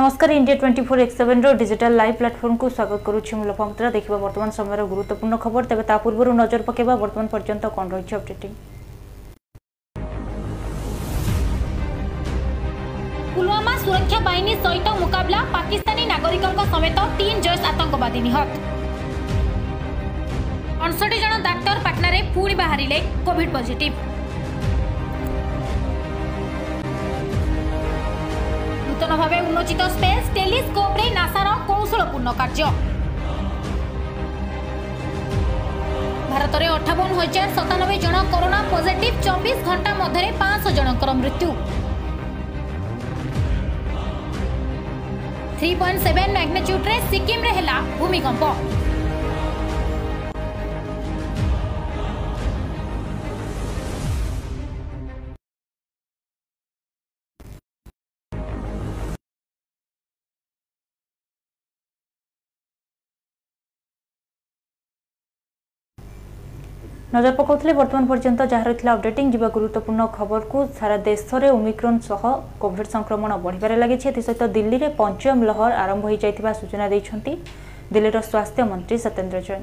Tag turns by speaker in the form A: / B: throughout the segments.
A: নমস্কার India twenty four X সেভেন্র digital live প্ল্যাটফর্মকু স্বাগত করুছি মূল পমত্রা দেখিবা বর্তমান সময়ের গুরুত্বপূর্ণ খবর তবে তা পূর্বরু নজর পকাইবা বর্তমান পর্যন্ত কোণ রয়েছে অপডেটিং
B: পুলওয়ামা সুরক্ষা বাহিনী সহিত মোকাবিলা পাকিস্তানী নাগরিকঙ্ক সমেত তিন জৈশ আতঙ্কবাদী নিহত অনষটি জন ডাক্তার পাটনারে পুঁ বাহারে কোভিড পজিটিভ ନୂତନ ଭାବେ ଉନ୍ମୋଚିତ ସ୍ପେସ୍ ଟେଲିସ୍କୋପ୍ରେ ନାସାର କୌଶଳପୂର୍ଣ୍ଣ କାର୍ଯ୍ୟ ଭାରତରେ ଅଠାବନ ହଜାର ସତାନବେ ଜଣ କରୋନା ପଜିଟିଭ୍ ଚବିଶ ଘଣ୍ଟା ମଧ୍ୟରେ ପାଞ୍ଚଶହ ଜଣଙ୍କର ମୃତ୍ୟୁ থ্রি পয়েন্ট সেভেন ম্যাগনিচ্যুড্রে সিকিম্রে হেলা ভূমিকম্প
A: নজর পকাউলে বর্তমান পর্যন্ত যা রয়েছে অপডেটিং যা গুরুত্বপূর্ণ খবরক সারা দেশে ওমিক্রন সহ কোভিড সংক্রমণ বড়িবার লাগিছে এসহ দিল্লিতে পঞ্চম লহর আরম্ভ হয়ে যাই সূচনা দিয়েছেন দিল্লির স্বাস্থ্যমন্ত্রী সত্যেন্দ্র জৈন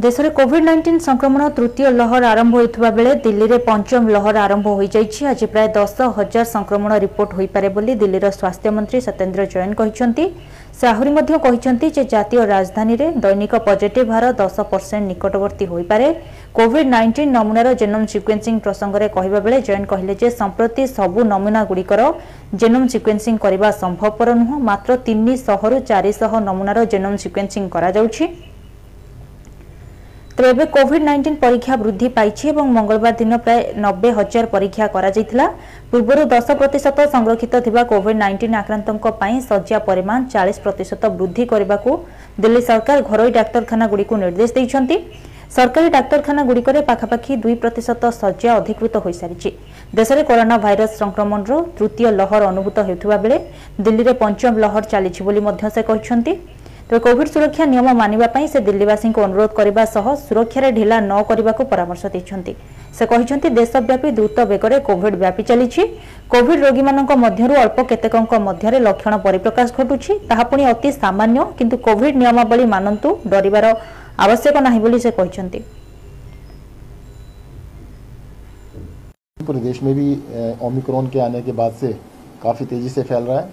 A: ଦେଶରେ କୋଭିଡ୍ ନାଇଷ୍ଟିନ୍ ସଂକ୍ରମଣ ତୃତୀୟ ଲହର ଆରମ୍ଭ ହୋଇଥିବା ବେଳେ ଦିଲ୍ଲୀରେ ପଞ୍ଚମ ଲହର ଆରମ୍ଭ ହୋଇଯାଇଛି ଆଜି ପ୍ରାୟ ଦଶ ହଜାର ସଂକ୍ରମଣ ରିପୋର୍ଟ ହୋଇପାରେ ବୋଲି ଦିଲ୍ଲୀର ସ୍ୱାସ୍ଥ୍ୟମନ୍ତ୍ରୀ ସତ୍ୟେନ୍ଦ୍ର ଜୈନ କହିଛନ୍ତି ସେ ଆହୁରି ମଧ୍ୟ କହିଛନ୍ତି ଯେ ଜାତୀୟ ରାଜଧାନୀରେ ଦୈନିକ ପଜିଟିଭ୍ ହାର ଦଶ ପରସେଣ୍ଟ ନିକଟବର୍ତ୍ତୀ ହୋଇପାରେ କୋଭିଡ୍ ନାଇଷ୍ଟିନ୍ ନମୁନାର ଜେନୋମ୍ ସିକ୍ୱେନ୍ସିଂ ପ୍ରସଙ୍ଗରେ କହିବା ବେଳେ ଜୈନ କହିଲେ ଯେ ସମ୍ପ୍ରତି ସବୁ ନମୁନାଗୁଡ଼ିକର ଜେନୋମ୍ ସିକ୍ୱେନ୍ସିଂ କରିବା ସମ୍ଭବପର ନୁହେଁ ମାତ୍ର ତିନିଶହରୁ ଚାରିଶହ ନମୁନାର ଜେନୋମ୍ ସିକ୍ୱେନ୍ସିଂ କରାଯାଉଛି ତେବେ ଏବେ କୋଭିଡ୍ ନାଇଣ୍ଟିନ୍ ପରୀକ୍ଷା ବୃଦ୍ଧି ପାଇଛି ଏବଂ ମଙ୍ଗଳବାର ଦିନ ପ୍ରାୟ ନବେ ହଜାର ପରୀକ୍ଷା କରାଯାଇଥିଲା ପୂର୍ବରୁ ଦଶ ପ୍ରତିଶତ ସଂରକ୍ଷିତ ଥିବା କୋଭିଡ୍ ନାଇଣ୍ଟିନ୍ ଆକ୍ରାନ୍ତଙ୍କ ପାଇଁ ଶଯ୍ୟା ପରିମାଣ ଚାଳିଶ ପ୍ରତିଶତ ବୃଦ୍ଧି କରିବାକୁ ଦିଲ୍ଲୀ ସରକାର ଘରୋଇ ଡାକ୍ତରଖାନାଗୁଡ଼ିକୁ ନିର୍ଦ୍ଦେଶ ଦେଇଛନ୍ତି ସରକାରୀ ଡାକ୍ତରଖାନାଗୁଡ଼ିକରେ ପାଖାପାଖି ଦୁଇ ପ୍ରତିଶତ ଶଯ୍ୟା ଅଧିକୃତ ହୋଇସାରିଛି ଦେଶରେ କରୋନା ଭାଇରସ୍ ସଂକ୍ରମଣର ତୃତୀୟ ଲହର ଅନୁଭୂତ ହେଉଥିବା ବେଳେ ଦିଲ୍ଲୀରେ ପଞ୍ଚମ ଲହର ଚାଲିଛି ବୋଲି ମଧ୍ୟ ସେ କହିଛନ୍ତି ତେବେ କୋଭିଡ୍ ସୁରକ୍ଷା ନିୟମ ମାନିବା ପାଇଁ ସେ ଦିଲ୍ଲୀବାସୀଙ୍କୁ ଅନୁରୋଧ କରିବା ସହ ସୁରକ୍ଷାରେ ଢିଲା ନ କରିବାକୁ ପରାମର୍ଶ ଦେଇଛନ୍ତି ସେ କହିଛନ୍ତି ଦେଶବ୍ୟାପୀ ଦ୍ରୁତ ବେଗରେ କୋଭିଡ୍ ବ୍ୟାପି ଚାଲିଛି କୋଭିଡ୍ ରୋଗୀମାନଙ୍କ ମଧ୍ୟରୁ ଅଳ୍ପ କେତେକଙ୍କ ମଧ୍ୟରେ ଲକ୍ଷଣ ପରିପ୍ରକାଶ ଘଟୁଛି ତାହା ପୁଣି ଅତି ସାମାନ୍ୟ କିନ୍ତୁ କୋଭିଡ୍ ନିୟମାବଳୀ ମାନନ୍ତୁ ଡରିବାର ଆବଶ୍ୟକ ନାହିଁ ବୋଲି ସେ କହିଛନ୍ତି
C: प्रदेश में भी ओमिक्रॉन के आने के बाद से काफ़ी तेज़ी से फैल रहा है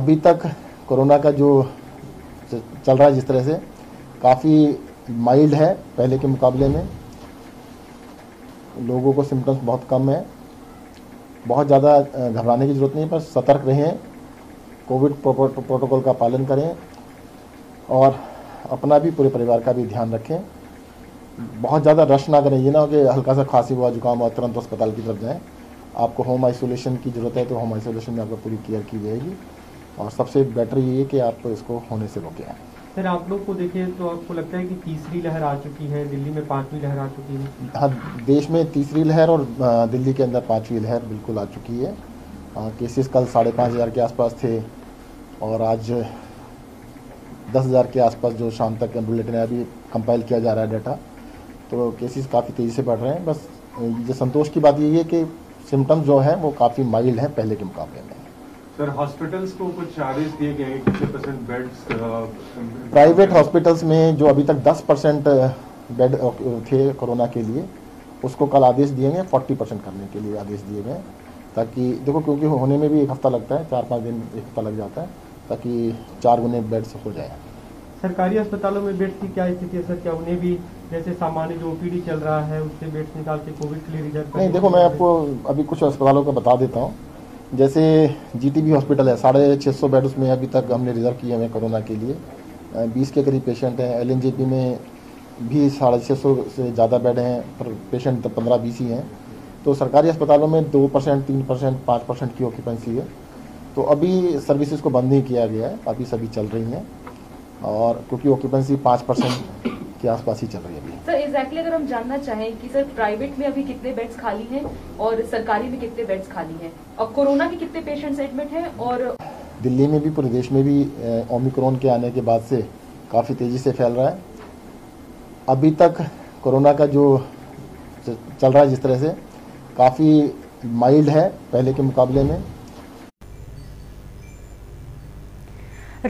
C: अभी तक कोरोना का जो चल रहा है जिस तरह से काफ़ी माइल्ड है पहले के मुकाबले में लोगों को सिम्टम्स बहुत कम है बहुत ज़्यादा घबराने की ज़रूरत नहीं है पर सतर्क रहें कोविड प्रोटोकॉल का पालन करें और अपना भी पूरे परिवार का भी ध्यान रखें बहुत ज़्यादा रश ना करें ये ना हो कि हल्का सा खांसी हुआ जुकाम हुआ तुरंत अस्पताल की तरफ जाएं आपको होम आइसोलेशन की ज़रूरत है तो होम आइसोलेशन में आपको पूरी केयर की जाएगी और सबसे बेटर ये है कि आप इसको होने से रोकें
D: सर आप लोग को देखें तो आपको लगता है कि तीसरी लहर आ चुकी है दिल्ली में पांचवी लहर आ चुकी है
C: हाँ देश में तीसरी लहर और दिल्ली के अंदर पांचवी लहर बिल्कुल आ चुकी है केसेस कल साढ़े पाँच हज़ार के आसपास थे और आज दस हज़ार के आसपास जो शाम तक बुलेटिन अभी कंपाइल किया जा रहा है डाटा तो केसेस काफ़ी तेज़ी से बढ़ रहे हैं बस ये संतोष की बात यही है कि सिम्टम्स जो हैं वो काफ़ी माइल्ड हैं पहले के मुकाबले में
E: सर हॉस्पिटल्स को कुछ चार्जेस दिए गए कितने परसेंट बेड्स
C: प्राइवेट हॉस्पिटल्स में जो अभी तक 10 परसेंट बेड थे कोरोना के लिए उसको कल आदेश दिए गए 40 परसेंट करने के लिए आदेश दिए गए ताकि देखो क्योंकि होने में भी एक हफ्ता लगता है चार पाँच दिन एक हफ्ता लग जाता है ताकि चार गुने बेड्स हो जाए
D: सरकारी अस्पतालों में बेड्स की क्या स्थिति है सर क्या उन्हें भी जैसे सामान्य जो ओपीडी चल रहा है उससे बेड्स निकाल के कोविड के लिए रिजर्व
C: नहीं देखो मैं आपको अभी कुछ अस्पतालों का बता देता हूँ जैसे जीटीबी हॉस्पिटल है साढ़े छः सौ बेड उसमें अभी तक हमने रिज़र्व किए हुए हैं कोरोना के लिए बीस के करीब पेशेंट हैं एल में भी साढ़े छः सौ से ज़्यादा बेड हैं पर पेशेंट तो पंद्रह बीस ही हैं तो सरकारी अस्पतालों में दो परसेंट तीन परसेंट पाँच परसेंट की ऑक्यूपेंसी है तो अभी सर्विसेज को बंद नहीं किया गया है अभी सभी चल रही हैं और क्योंकि ऑक्यूपेंसी पाँच परसेंट के आसपास ही चल रही है
F: एग्जैक्टली अगर हम जानना चाहें कि सर प्राइवेट में अभी कितने बेड्स खाली हैं और सरकारी में कितने बेड्स खाली हैं और कोरोना के कितने पेशेंट्स एडमिट हैं और
C: दिल्ली में भी पूरे देश में भी ओमिक्रॉन के आने के बाद से काफ़ी तेज़ी से फैल रहा है अभी तक कोरोना का जो चल रहा है जिस तरह से काफ़ी माइल्ड है पहले के मुकाबले में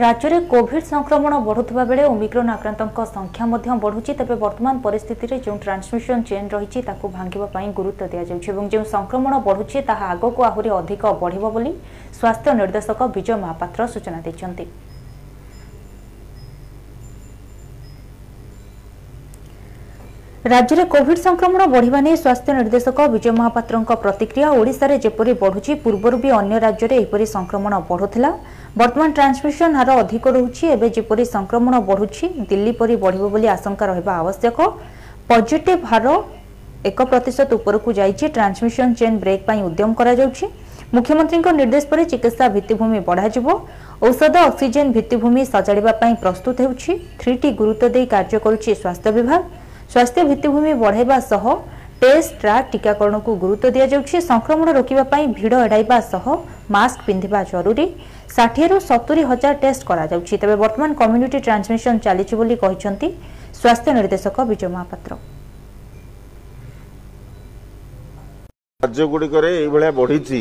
A: রাজ্যে কোভিড সংক্রমণ বড়ুয়া বেড়ে ওমিক্রন আক্রান্ত সংখ্যা বড়ুচি তবে বর্তমান পরিস্থিতি যে ট্রান্সমিশন চেন রয়েছে তাকে ভাঙ্গা গুরুত্ব দিয়াযাচ্ছে এবং যে সংক্রমণ বড়ুচি তাহা আগক আহরি অধিক বড় বলে স্বাস্থ্য নির্দেশক বিজয় মহাপাত্র সূচনা দিয়েছেন রাজ্যে কোভিড সংক্রমণ বড়া নিয়ে স্বাস্থ্য নির্দেশক বিজয় মহাপাত্র প্রতিক্রিয়া ওড়শার যেপরি বড়ুচি পূর্বর বি অন্য রাজ্যের এইপরি সংক্রমণ বড়ুলা বর্তমান ট্রান্সমিশন হার অধিক রয়েছে এবে যেপরি সংক্রমণ বড়ুচি দিল্লি পরি বড়ব বলে আশঙ্কা রহবা আবশ্যক পজিটিভ হার এক প্রত উপরকু যাই ট্রান্সমিশন চেন ব্রেক পাই উদ্যম করা যাচ্ছে ମୁଖ୍ୟମନ୍ତ୍ରୀଙ୍କ ନିର୍ଦ୍ଦେଶ ପରେ ଚିକିତ୍ସା ଭିତ୍ତିଭୂମି ବଢ଼ାଯିବ ଔଷଧ ଅକ୍ସିଜେନ୍ ଭିତ୍ତିଭୂମି ସଜାଡ଼ିବା ପାଇଁ ପ୍ରସ୍ତୁତ ହେଉଛି ଥ୍ରୀଟି ଗୁରୁତ୍ୱ ଦେଇ କାର୍ଯ୍ୟ କରୁଛି ସ୍ୱାସ୍ଥ୍ୟ ବିଭାଗ ସ୍ୱାସ୍ଥ୍ୟ ଭିତ୍ତିଭୂମି ବଢ଼ାଇବା ସହ ଟେଷ୍ଟରା ଟିକାକରଣକୁ ଗୁରୁତ୍ୱ ଦିଆଯାଉଛି ସଂକ୍ରମଣ ରୋକିବା ପାଇଁ ଭିଡ଼ ଏଡ଼ାଇବା ସହ ମାସ୍କ ପିନ୍ଧିବା ଜରୁରୀ ଷାଠିଏରୁ ସତୁରି ହଜାର ଟେଷ୍ଟ କରାଯାଉଛି ତେବେ ବର୍ତ୍ତମାନ କମ୍ୟୁନିଟି ଟ୍ରାନ୍ସମିଶନ ଚାଲିଛି ବୋଲି କହିଛନ୍ତି ସ୍ୱାସ୍ଥ୍ୟ ନିର୍ଦ୍ଦେଶକ ବିଜୟ ମହାପାତ୍ର
G: ରାଜ୍ୟଗୁଡ଼ିକରେ ଏଇଭଳିଆ ବଢ଼ିଛି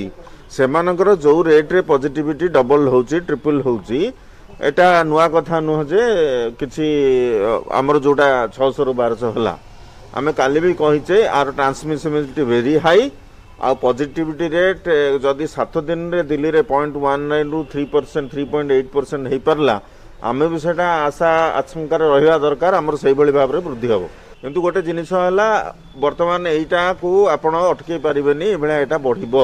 G: ସେମାନଙ୍କର ଯେଉଁ ରେଟ୍ରେ ପଜିଟିଭିଟି ଡବଲ୍ ହେଉଛି ଟ୍ରିପଲ୍ ହେଉଛି এটা ନୂଆ କଥା ନୁହଁ ଯେ କିଛି ଆମର ଯେଉଁଟା ଛଅଶହରୁ ବାରଶହ ହେଲା ଆମେ କାଲି ବି କହିଛେ ଆର ଟ୍ରାନ୍ସମିସିବିଲିଟି ଭେରି ହାଇ ଆଉ ପଜିଟିଭିଟି ରେଟ୍ ଯଦି ସାତ ଦିନରେ ଦିଲ୍ଲୀରେ point one ନାଇନ୍ରୁ three percent three point eight percent ହେଇପାରିଲା ଆମେ ବି ସେଇଟା ଆଶା ଆଶଙ୍କାରେ ରହିବା ଦରକାର ଆମର ସେଇଭଳି ଭାବରେ ବୃଦ୍ଧି ହେବ କିନ୍ତୁ ଗୋଟେ ଜିନିଷ ହେଲା ବର୍ତ୍ତମାନ ଏଇଟାକୁ ଆପଣ ଅଟକେଇ ପାରିବେନି ଏଭଳିଆ ଏଇଟା ବଢ଼ିବ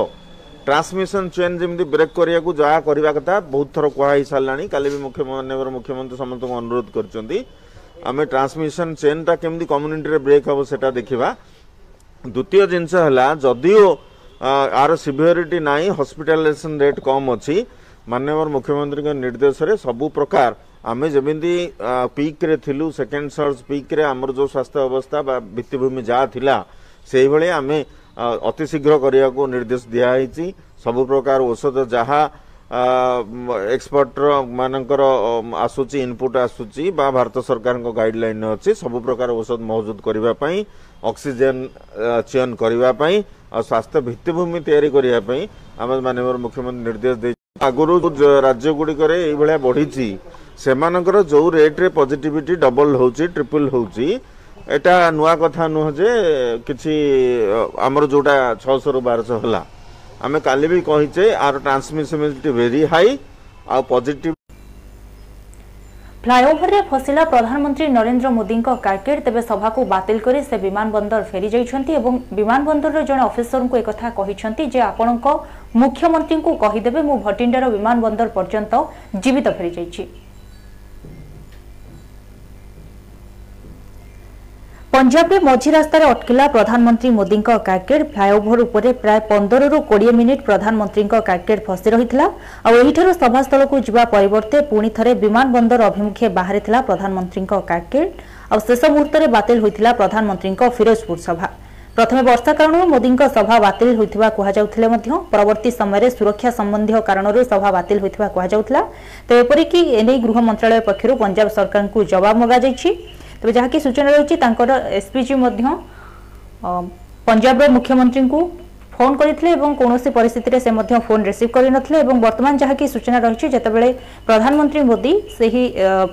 G: ট্রান্সমিশন ଚେନ୍ ଯେମିତି ବ୍ରେକ୍ କରିବାକୁ ଯାହା କରିବା କଥା ବହୁତ ଥର କୁହାହେଇ ସାରିଲାଣି କାଲି ବି ମାନ୍ୟବର ମୁଖ୍ୟମନ୍ତ୍ରୀ ସମସ୍ତଙ୍କୁ ଅନୁରୋଧ କରିଛନ୍ତି ଆମେ ଟ୍ରାନ୍ସମିଶନ ଚେନ୍ଟା କେମିତି କମ୍ୟୁନିଟିରେ ବ୍ରେକ୍ ହେବ ସେଟା ଦେଖିବା ଦ୍ୱିତୀୟ ଜିନିଷ ହେଲା ଯଦିଓ ଆର ସିଭିଅରିଟି ନାହିଁ ହସ୍ପିଟାଲାଇଜେସନ୍ ରେଟ୍ କମ୍ ଅଛି ମାନ୍ୟବର ମୁଖ୍ୟମନ୍ତ୍ରୀଙ୍କ ନିର୍ଦ୍ଦେଶରେ ସବୁ ପ୍ରକାର ଆମେ ଯେମିତି ପିକ୍ରେ ଥିଲୁ ସେକେଣ୍ଡ ସର୍ଚ୍ଚ ପିକ୍ରେ ଆମର ଯେଉଁ ସ୍ୱାସ୍ଥ୍ୟ ଅବସ୍ଥା ବା ଭିତ୍ତିଭୂମି ଯାହା ଥିଲା ସେଇଭଳି ଆମେ ଅତିଶୀଘ୍ର କରିବାକୁ ନିର୍ଦ୍ଦେଶ ଦିଆହେଇଛି ସବୁ ପ୍ରକାର ଔଷଧ ଯାହା ଏକ୍ସପର୍ଟର ମାନଙ୍କର ଆସୁଛି ଇନପୁଟ ଆସୁଛି ବା ଭାରତ ସରକାରଙ୍କ ଗାଇଡ଼ଲାଇନ୍ ଅଛି ସବୁ ପ୍ରକାର ଔଷଧ ମହଜୁଦ କରିବା ପାଇଁ ଅକ୍ସିଜେନ୍ ଚୟନ କରିବା ପାଇଁ ଆଉ ସ୍ୱାସ୍ଥ୍ୟ ଭିତ୍ତିଭୂମି ତିଆରି କରିବା ପାଇଁ ଆମେ ମାନ୍ୟବର ମୁଖ୍ୟମନ୍ତ୍ରୀ ନିର୍ଦ୍ଦେଶ ଦେଇଛୁ ଆଗରୁ ରାଜ୍ୟ ଗୁଡ଼ିକରେ ଏଇଭଳିଆ ବଢ଼ିଛି ସେମାନଙ୍କର ଯେଉଁ ରେଟ୍ରେ ପଜିଟିଭିଟି ଡବଲ୍ ହେଉଛି ଟ୍ରିପଲ୍ ହେଉଛି এটা ନୂଆ কথা নুহ যে কিছু আমার যেটা ছশো রু ହେଲା হল আমি কালি କହିଛେ ଆର ଟ୍ରାନ୍ସମିସିବିଲିଟି ଭେରି ହାଇ ଆଉ ପଜିଟିଭ
A: ফ্লাইওভরে ফসিলা প্রধানমন্ত্রী নরেন্দ্র মোদীঙ্ক কার্কেড তেবে সভাকু বাতিল করে সে বিমানবন্দর ফেরি যাইছন্তি এবং বিমানবন্দরর জন অফিসর একথা কহিছন্তি যে আপনার মুখ্যমন্ত্রী কহিদেবে মু ভটিন্ডার বিমানবন্দর পর্যন্ত জীবিত ফেরি যাই পঞ্জাবের মঝি রাস্তায় অটকিলা প্রধানমন্ত্রী মোদী কার্কেড ফ্লাইওভর উপরে প্রায় পনেরো কোড়িয়ে মিনিট প্রধানমন্ত্রী কার্কেড ফসি রয়েছে আইঠার সভাস্থলক যা পরবর্তে পুঁ বিমান বন্দর অভিমুখে বাহারি প্রধানমন্ত্রী কার্কেড আেষ মুহূর্তে বাতিল হয়েছিল প্রধানমন্ত্রী ফিরোজপুর সভা প্রথমে বর্ষা কারণ মোদী সভা বাতিল হয়ে কুহযাউলে পরবর্তী সময়ের সুরক্ষা সম্বন্ধীয় কারণ সভা বাতিল হয়ে কুহযাউলা তো এপরিকি এনে গৃহ মন্ত্রালয় পক্ষ পঞ্জাব সরকার জবাব মগা যাই তবে যাহাকি সূচনা রয়েছে তাঁকর এসপিজি মধ্য পঞ্জাবর মুখ্যমন্ত্রী ফোন করে এবং কৌশি পরিস্থিতিতে সে ফোন রিসিভ করে এবং বর্তমান যাকি সূচনা রয়েছে যেতবে প্রধানমন্ত্রী মোদী সেই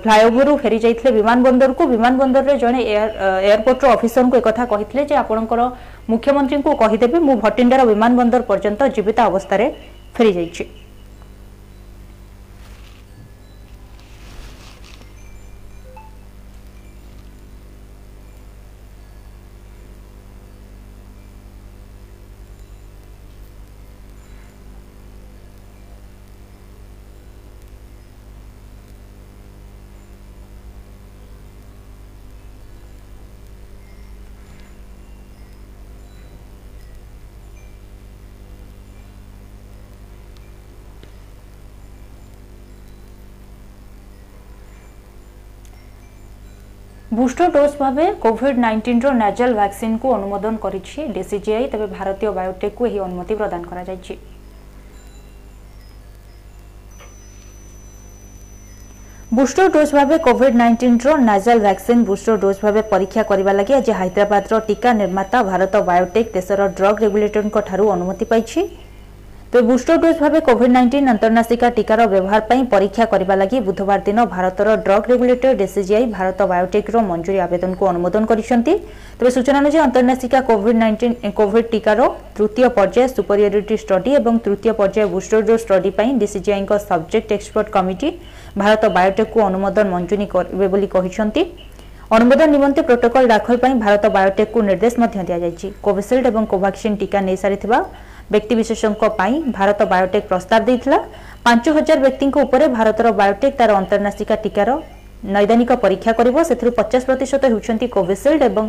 A: ফ্লাইওভর ফেরি যাই বিমানবন্দরক বিমানবন্দরের জনে এয়ারপোর্টর অফিসর একথা কে যে আপনার মুখ্যমন্ত্রী কহিদেবি মু ভটিন্ডার বিমানবন্দর পর্যন্ত জীবিত অবস্থায় ফেরি যাইছি বুস্টর બુસ્ટર ડોઝ ભાવે કોવિડ નાઇન્ટીનર નાજાલ ભ્યાક્સિનકુ અનુમોદન કરી ડીસીજીઆઈ તેବେ ભારતીય এই অনুমতি প্রদান করা କରାଯାଇଛି বুস্টর ডোজ ভাবে কোভিড নাইন্টিনর ন্যাচাল ভ্যাকসিন বুস্টর ডোজ ভাবে পরীক্ষা করা লাগে আজ হায়দ্রাবাদর টিকা নির্মাতা ভারত বায়োটেক দেশের ড্রগ রেগুলেটরঠার অনুমতি পাইছে ତେବେ ବୁଷ୍ଟର ଡୋଜ୍ ଭାବେ କୋଭିଡ୍ ନାଇଣ୍ଟିନ୍ ଅନ୍ତର୍ନାସିକା ଟିକାର ବ୍ୟବହାର ପାଇଁ ପରୀକ୍ଷା କରିବା ଲାଗି ବୁଧବାର ଦିନ ଭାରତର ଡ୍ରଗ୍ ରେଗୁଲେଟର ଡିସିଜିଆଇ ଭାରତ ବାୟୋଟେକ୍ର ମଞ୍ଜୁରୀ ଆବେଦନକୁ ଅନୁମୋଦନ କରିଛନ୍ତି ତେବେ ସୂଚନା ଅନୁଯାୟୀ ଅନ୍ତର୍ନାସିକା କୋଭିଡ୍ ନାଇଣ୍ଟିନ୍ କୋଭିଡ୍ ଟିକାର ତୃତୀୟ ପର୍ଯ୍ୟାୟ ସୁପରିଓରିଟି ଷ୍ଟଡି ଏବଂ ତୃତୀୟ ପର୍ଯ୍ୟାୟ ବୁଷ୍ଟର ଡୋଜ୍ ଷ୍ଟଡି ପାଇଁ ଡିସିଜିଆଇଙ୍କ ସବଜେକ୍ଟ ଏକ୍ସପର୍ଟ କମିଟି ଭାରତ ବାୟୋଟେକ୍କୁ ଅନୁମୋଦନ ମଞ୍ଜୁରୀ କରିବେ ବୋଲି କହିଛନ୍ତି অনুমোদন নিমন্তে প্রোটোকল দাখল ভারত বায়োটেকু নির্দেশ দিয়েছে কোভিশিল্ড এবং কোভাক্সিন টিকা নেই সারি ବ୍ୟକ୍ତିବିଶେଷଙ୍କ ପାଇଁ ଭାରତ ବାୟୋଟେକ୍ ପ୍ରସ୍ତାବ ଦେଇଥିଲା ପାଞ୍ଚ ହଜାର ବ୍ୟକ୍ତିଙ୍କ ଉପରେ ଭାରତର ବାୟୋଟେକ୍ ତାର ଅନ୍ତର୍ନାସିକା ଟିକାର ନୈଦାନିକ ପରୀକ୍ଷା କରିବ ସେଥିରୁ ପଚାଶ ପ୍ରତିଶତ ହେଉଛନ୍ତି କୋଭିସିଲ୍ଡ ଏବଂ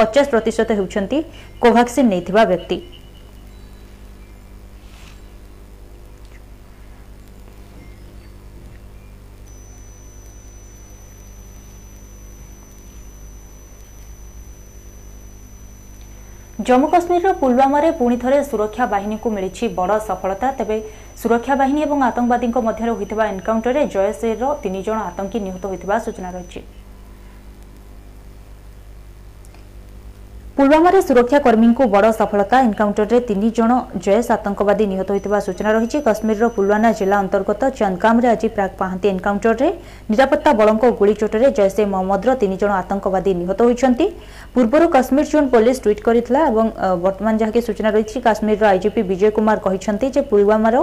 A: ପଚାଶ ପ୍ରତିଶତ ହେଉଛନ୍ତି କୋଭାକ୍ସିନ୍ ନେଇଥିବା ବ୍ୟକ୍ତି জম্মু কাশ্মীরର ପୁଲୱାମାରେ ପୁଣି ଥରେ ସୁରକ୍ଷା ବାହିନୀକୁ ମିଳିଛି ବଡ଼ ସଫଳତା ତେବେ ସୁରକ୍ଷା ବାହିନୀ ଏବଂ ଆତଙ୍କବାଦୀଙ୍କ ମଧ୍ୟରେ ହୋଇଥିବା ଏନ୍କାଉଣ୍ଟରରେ ଜୟସେର ତିନି ଜଣ ଆତଙ୍କୀ ନିହତ ହୋଇଥିବା ସୂଚନା ରହିଛି সুরক্ষা কর্মী বড় সফলতা এনকাউন্টরের তিন জন জয়েশ আতঙ্কবাদী নিহত হয়ে সূচনা রয়েছে কাশ্মীরর পুলওয়ানা জেলা অন্তর্গত চন্দগামে আজ প্রাক পাহান্তি এনকাউন্টরের নিরাপত্তা বলঙ্ গুড়িচোটে এ মহম্মদর তিন জন আতঙ্কবাদী নিহত হয়েছেন পূর্ব কাশ্মীর জোন পুলিশ ট্যুইট করে এবং বর্তমান যা সূচনা রয়েছে কাশ্মীর আইজিপি বিজয় কুমার যে পুলওয়ামার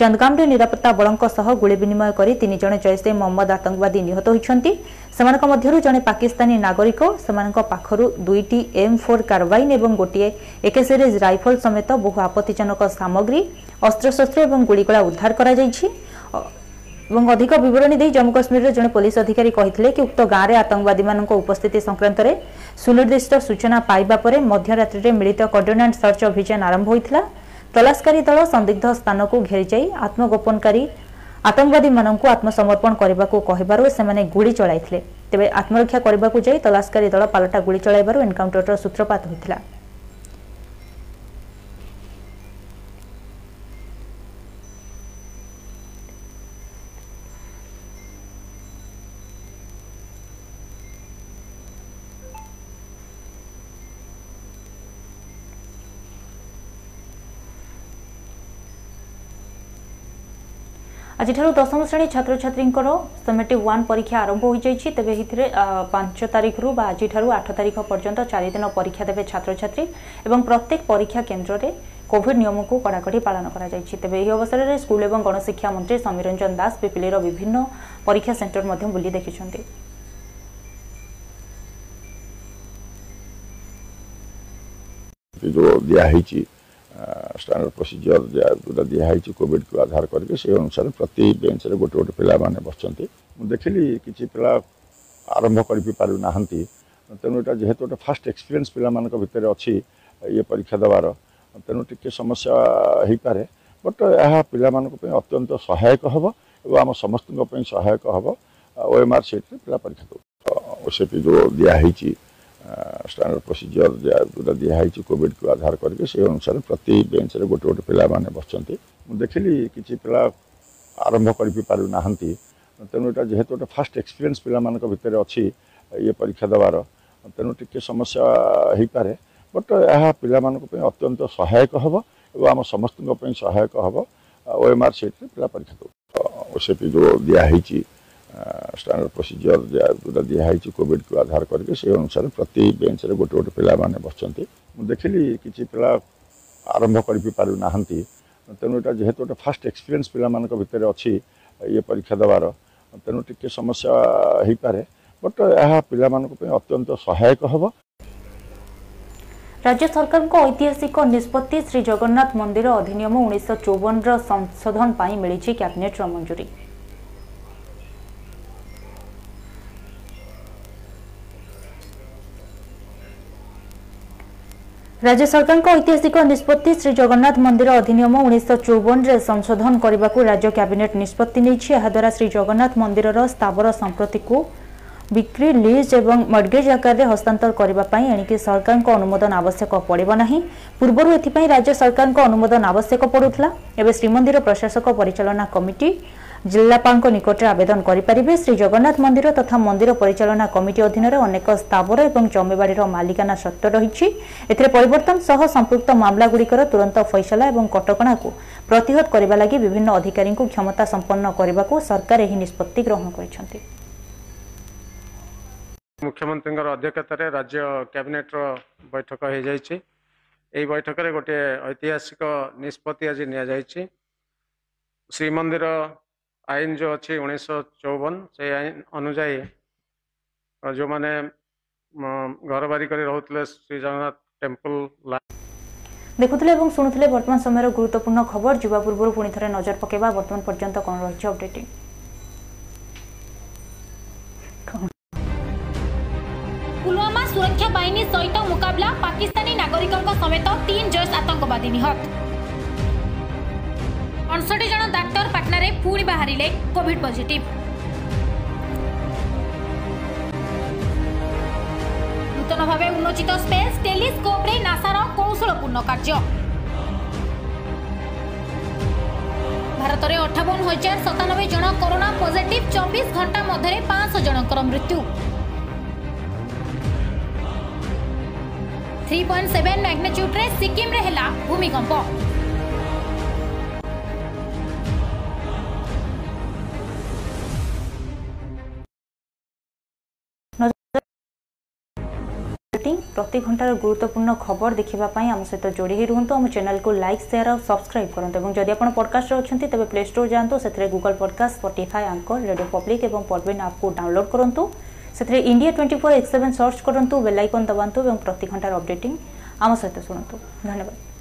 A: ଚାନ୍ଦଗାମରେ ନିରାପତ୍ତା ବଳଙ୍କ ସହ ଗୁଳି ବିନିମୟ କରି ତିନି ଜଣ ଜୈସେ ମହମ୍ମଦ ଆତଙ୍କବାଦୀ ନିହତ ହୋଇଛନ୍ତି ସେମାନଙ୍କ ମଧ୍ୟରୁ ଜଣେ ପାକିସ୍ତାନୀ ନାଗରିକ ସେମାନଙ୍କ ପାଖରୁ ଦୁଇଟି ଏମ୍ ଫୋର୍ କାର୍ବାଇନ୍ ଏବଂ ଗୋଟିଏ ଏକେ ସିରିଜ୍ ରାଇଫଲ ସମେତ ବହୁ ଆପତ୍ତିଜନକ ସାମଗ୍ରୀ ଅସ୍ତ୍ରଶସ୍ତ୍ର ଏବଂ ଗୁଳିଗୋଳା ଉଦ୍ଧାର କରାଯାଇଛି এবং অধিক বিবরণী দিয়ে জম্মু কাশ্মীরের জন পুলিশ অধিকারী কে উক্ত গাঁরে আতঙ্কবাদী মান উপস্থিতি সংক্রান্তরে সুনির্দিষ্ট সূচনা পাইবা পরে মধ্যরাত্রে মিলিত কর্ডোনান্ট সর্চ অভিযান আরম্ভ হয়েছিল ତଲାସକାରୀ ଦଳ ସନ୍ଦିଗ୍ଧ ସ୍ଥାନକୁ ଘେରିଯାଇ ଆତ୍ମଗୋପନକାରୀ ଆତଙ୍କବାଦୀମାନଙ୍କୁ ଆତ୍ମସମର୍ପଣ କରିବାକୁ କହିବାରୁ ସେମାନେ ଗୁଳି ଚଳାଇଥିଲେ ତେବେ ଆତ୍ମରକ୍ଷା କରିବାକୁ ଯାଇ ତଲାସକାରୀ ଦଳ ପାଲଟା ଗୁଳି ଚଳାଇବାରୁ ଏନକାଉଣ୍ଟରର ସୂତ୍ରପାତ ହୋଇଥିଲା ଆଜିଠାରୁ ଦଶମ ଶ୍ରେଣୀ ଛାତ୍ରଛାତ୍ରୀଙ୍କର ସେମେଟ୍ରିକ୍ ୱାନ୍ ପରୀକ୍ଷା ଆରମ୍ଭ ହୋଇଯାଇଛି ତେବେ ଏଥିରେ ପାଞ୍ଚ ତାରିଖରୁ ବା ଆଜିଠାରୁ ଆଠ ତାରିଖ ପର୍ଯ୍ୟନ୍ତ ଚାରିଦିନ ପରୀକ୍ଷା ଦେବେ ଛାତ୍ରଛାତ୍ରୀ ଏବଂ ପ୍ରତ୍ୟେକ ପରୀକ୍ଷା କେନ୍ଦ୍ରରେ କୋଭିଡ୍ ନିୟମକୁ କଡ଼ାକଡ଼ି ପାଳନ କରାଯାଇଛି ତେବେ ଏହି ଅବସରରେ ସ୍କୁଲ୍ ଏବଂ ଗଣଶିକ୍ଷା ମନ୍ତ୍ରୀ ସମୀର ରଞ୍ଜନ ଦାସ ପିପିଲିର ବିଭିନ୍ନ ପରୀକ୍ଷା ସେଣ୍ଟର ମଧ୍ୟ ବୁଲି ଦେଖିଛନ୍ତି
H: ଯେଉଁ ଦିଆହେଇଛି ଷ୍ଟାଣ୍ଡାର୍ଡ଼ ପ୍ରୋସିଜିଓର ଯେଉଁଟା ଦିଆହେଇଛି କୋଭିଡ଼କୁ ଆଧାର କରିକି ସେହି ଅନୁସାରେ ପ୍ରତି ବେଞ୍ଚରେ ଗୋଟେ ଗୋଟେ ପିଲାମାନେ ବସିଛନ୍ତି ମୁଁ ଦେଖିଲି କିଛି ପିଲା ଆରମ୍ଭ କରିପାରୁନାହାନ୍ତି ତେଣୁ ଏଇଟା ଯେହେତୁ ଗୋଟେ ଫାଷ୍ଟ ଏକ୍ସପିରିଏନ୍ସ ପିଲାମାନଙ୍କ ଭିତରେ ଅଛି ଇଏ ପରୀକ୍ଷା ଦେବାର ତେଣୁ ଟିକିଏ ସମସ୍ୟା ହେଇପାରେ ବଟ୍ ଏହା ପିଲାମାନଙ୍କ ପାଇଁ ଅତ୍ୟନ୍ତ ସହାୟକ ହେବ ଏବଂ ଆମ ସମସ୍ତଙ୍କ ପାଇଁ ସହାୟକ ହେବ ଓ ଏମ୍ ଆର୍ ସିଟ୍ରେ ପିଲା ପରୀକ୍ଷା ଦେଉ ଓ ସେ ଯେଉଁ ଦିଆହେଇଛି ଷ୍ଟାଣ୍ଡାର୍ଡ଼ ପ୍ରୋସିଜିଓର ଯେଉଁଟା ଦିଆହେଇଛି କୋଭିଡ଼କୁ ଆଧାର କରିକି ସେହି ଅନୁସାରେ ପ୍ରତି ବେଞ୍ଚରେ ଗୋଟେ ଗୋଟେ ପିଲାମାନେ ବସିଛନ୍ତି ମୁଁ ଦେଖିଲି କିଛି ପିଲା ଆରମ୍ଭ କରିପାରୁନାହାନ୍ତି ତେଣୁ ଏଇଟା ଯେହେତୁ ଗୋଟେ ଫାଷ୍ଟ ଏକ୍ସପିରିଏନ୍ସ ପିଲାମାନଙ୍କ ଭିତରେ ଅଛି ଇଏ ପରୀକ୍ଷା ଦେବାର ତେଣୁ ଟିକିଏ ସମସ୍ୟା ହୋଇପାରେ ବଟ୍ ଏହା ପିଲାମାନଙ୍କ ପାଇଁ ଅତ୍ୟନ୍ତ ସହାୟକ ହେବ ଏବଂ ଆମ ସମସ୍ତଙ୍କ ପାଇଁ ସହାୟକ ହେବ ଓ ଏମ୍ ଆର୍ ସିଟ୍ରେ ପିଲା ପରୀକ୍ଷା ଦେଉ ସେଠି ଯେଉଁ ଦିଆହେଇଛି ଷ୍ଟାଣ୍ଡାର୍ଡ଼ ପ୍ରୋସିଜିଓର ଯେଉଁଟା ଦିଆହେଇଛି କୋଭିଡ଼କୁ ଆଧାର କରିକି ସେହି ଅନୁସାରେ ପ୍ରତି ବେଞ୍ଚରେ ଗୋଟେ ଗୋଟେ ପିଲାମାନେ ବସିଛନ୍ତି ମୁଁ ଦେଖିଲି କିଛି ପିଲା ଆରମ୍ଭ କରିବି ପାରୁନାହାନ୍ତି ତେଣୁ ଏଇଟା ଯେହେତୁ ଗୋଟେ ଫାଷ୍ଟ ଏକ୍ସପିରିଏନ୍ସ ପିଲାମାନଙ୍କ ଭିତରେ ଅଛି ଇଏ ପରୀକ୍ଷା ଦେବାର ତେଣୁ ଟିକିଏ ସମସ୍ୟା ହୋଇପାରେ ବଟ୍ ଏହା ପିଲାମାନଙ୍କ ପାଇଁ ଅତ୍ୟନ୍ତ ସହାୟକ ହେବ
A: ରାଜ୍ୟ ସରକାରଙ୍କ ଐତିହାସିକ ନିଷ୍ପତ୍ତି ଶ୍ରୀ ଜଗନ୍ନାଥ ମନ୍ଦିର ଅଧିନିୟମ ଉଣେଇଶହ ଚଉବନର ସଂଶୋଧନ ପାଇଁ ମିଳିଛି କ୍ୟାବିନେଟ୍ର ମଞ୍ଜୁରୀ ରାଜ୍ୟ ସରକାରଙ୍କ ଐତିହାସିକ ନିଷ୍ପତ୍ତି ଶ୍ରୀଜଗନ୍ନାଥ ମନ୍ଦିର ଅଧିନିୟମ ଉଣେଇଶହ ଚଉବନରେ ସଂଶୋଧନ କରିବାକୁ ରାଜ୍ୟ କ୍ୟାବିନେଟ୍ ନିଷ୍ପତ୍ତି ନେଇଛି ଏହାଦ୍ୱାରା ଶ୍ରୀଜଗନ୍ନାଥ ମନ୍ଦିରର ସ୍ଥାବର ସମ୍ପତ୍ତିକୁ ବିକ୍ରି ଲିଜ୍ ଏବଂ ମଡ୍ଗେଜ୍ ଆକାରରେ ହସ୍ତାନ୍ତର କରିବା ପାଇଁ ଏଣିକି ସରକାରଙ୍କ ଅନୁମୋଦନ ଆବଶ୍ୟକ ପଡ଼ିବ ନାହିଁ ପୂର୍ବରୁ ଏଥିପାଇଁ ରାଜ୍ୟ ସରକାରଙ୍କ ଅନୁମୋଦନ ଆବଶ୍ୟକ ପଡ଼ୁଥିଲା ଏବେ ଶ୍ରୀମନ୍ଦିର ପ୍ରଶାସକ ପରିଚାଳନା କମିଟି ଜିଲ୍ଲାପାଳଙ୍କ ନିକଟରେ ଆବେଦନ କରିପାରିବେ ଶ୍ରୀ ଜଗନ୍ନାଥ ମନ୍ଦିର ତଥା ମନ୍ଦିର ପରିଚାଳନା କମିଟି ଅଧୀନରେ ଅନେକ ସ୍ଥାବର ଏବଂ ଜମିବାଡ଼ିର ମାଲିକାନା ସତ୍ତ୍ୱ ରହିଛି ଏଥିରେ ପରିବର୍ତ୍ତନ ସହ ସମ୍ପୃକ୍ତ ମାମଲାଗୁଡ଼ିକର ତୁରନ୍ତ ଫଇସଲା ଏବଂ କଟକଣାକୁ ପ୍ରତିହତ କରିବା ଲାଗି ବିଭିନ୍ନ ଅଧିକାରୀଙ୍କୁ କ୍ଷମତା ସମ୍ପନ୍ନ କରିବାକୁ ସରକାର ଏହି ନିଷ୍ପତ୍ତି ଗ୍ରହଣ କରିଛନ୍ତି
I: ମୁଖ୍ୟମନ୍ତ୍ରୀଙ୍କର ଅଧ୍ୟକ୍ଷତାରେ ରାଜ୍ୟ କ୍ୟାବିନେଟ୍ର ବୈଠକ ହୋଇଯାଇଛି ଏହି ବୈଠକରେ ଗୋଟିଏ ଐତିହାସିକ ନିଷ୍ପତ୍ତି ଆଜି ନିଆଯାଇଛି ଶ୍ରୀମନ୍ଦିର ଆଇନ ଯେଉଁ ଅଛି ଉଣେଇଶହ ଚଉବନ ସେଇ ଆଇନ ଅନୁଯାୟୀ ଯେଉଁମାନେ ଘର ବାରି କରି ରହୁଥିଲେ ଶ୍ରୀ ଜଗନ୍ନାଥ ଟେମ୍ପଲ
A: ଦେଖୁଥିଲେ ଏବଂ ଶୁଣୁଥିଲେ ବର୍ତ୍ତମାନ ସମୟର ଗୁରୁତ୍ୱପୂର୍ଣ୍ଣ ଖବର ଯିବା ପୂର୍ବରୁ ପୁଣି ଥରେ ନଜର ପକାଇବା ବର୍ତ୍ତମାନ ପର୍ଯ୍ୟନ୍ତ କ'ଣ ରହିଛି ଅପଡେଟିଂ
B: ପୁଲୱାମା ସୁରକ୍ଷା ବାହିନୀ ସହିତ ମୁକାବିଲା ପାକିସ୍ତାନୀ ନାଗରିକଙ୍କ ସମେତ ତିନି ଜୈଶ ଆତଙ୍କବାଦୀ ନିହତ ଅଣଷଠି ପରେ ପୁଣି ବାହାରିଲେ କୋଭିଡ୍ ପଜିଟିଭ୍ ନୂତନ ଭାବେ ଉନ୍ମୋଚିତ ସ୍ପେସ୍ ଟେଲିସ୍କୋପ୍ରେ ନାସାର କୌଶଳପୂର୍ଣ୍ଣ କାର୍ଯ୍ୟ ଭାରତରେ ଅଠାବନ ହଜାର ସତାନବେ ଜଣ କରୋନା ପଜିଟିଭ୍ ଚବିଶ ଘଣ୍ଟା ମଧ୍ୟରେ ପାଞ୍ଚଶହ ଜଣଙ୍କର ମୃତ୍ୟୁ ଥ୍ରୀ ପଏଣ୍ଟ সেভেন ম্যাগনেচ্যুডে সিকিমে ହେଲା ଭୂମିକମ୍ପ
A: ରେଟିଂ ପ୍ରତି ଘଣ୍ଟାର ଗୁରୁତ୍ୱପୂର୍ଣ୍ଣ ଖବର ଦେଖିବା ପାଇଁ ଆମ ସହିତ ଯୋଡ଼ି ହୋଇ ରୁହନ୍ତୁ ଆମ ଚ୍ୟାନେଲକୁ ଲାଇକ୍ ସେୟାର ଆଉ ସବସ୍କ୍ରାଇବ୍ କରନ୍ତୁ ଏବଂ ଯଦି ଆପଣ ପଡ଼କାଷ୍ଟରେ ଅଛନ୍ତି ତେବେ ପ୍ଲେ ଷ୍ଟୋର ଯାଆନ୍ତୁ ସେଥିରେ Google podcast Spotify Anchor radio public ଏବଂ ପଡ଼ବିନ୍ ଆପ୍କୁ ଡାଉନଲୋଡ୍ କରନ୍ତୁ ସେଥିରେ India twenty four x seven search କରନ୍ତୁ ବେଲାଇକନ୍ ଦବାନ୍ତୁ ଏବଂ ପ୍ରତି ଘଣ୍ଟାର ଅପଡେଟିଂ ଆମ ସହିତ ଶୁଣନ୍ତୁ ଧନ୍ୟବାଦ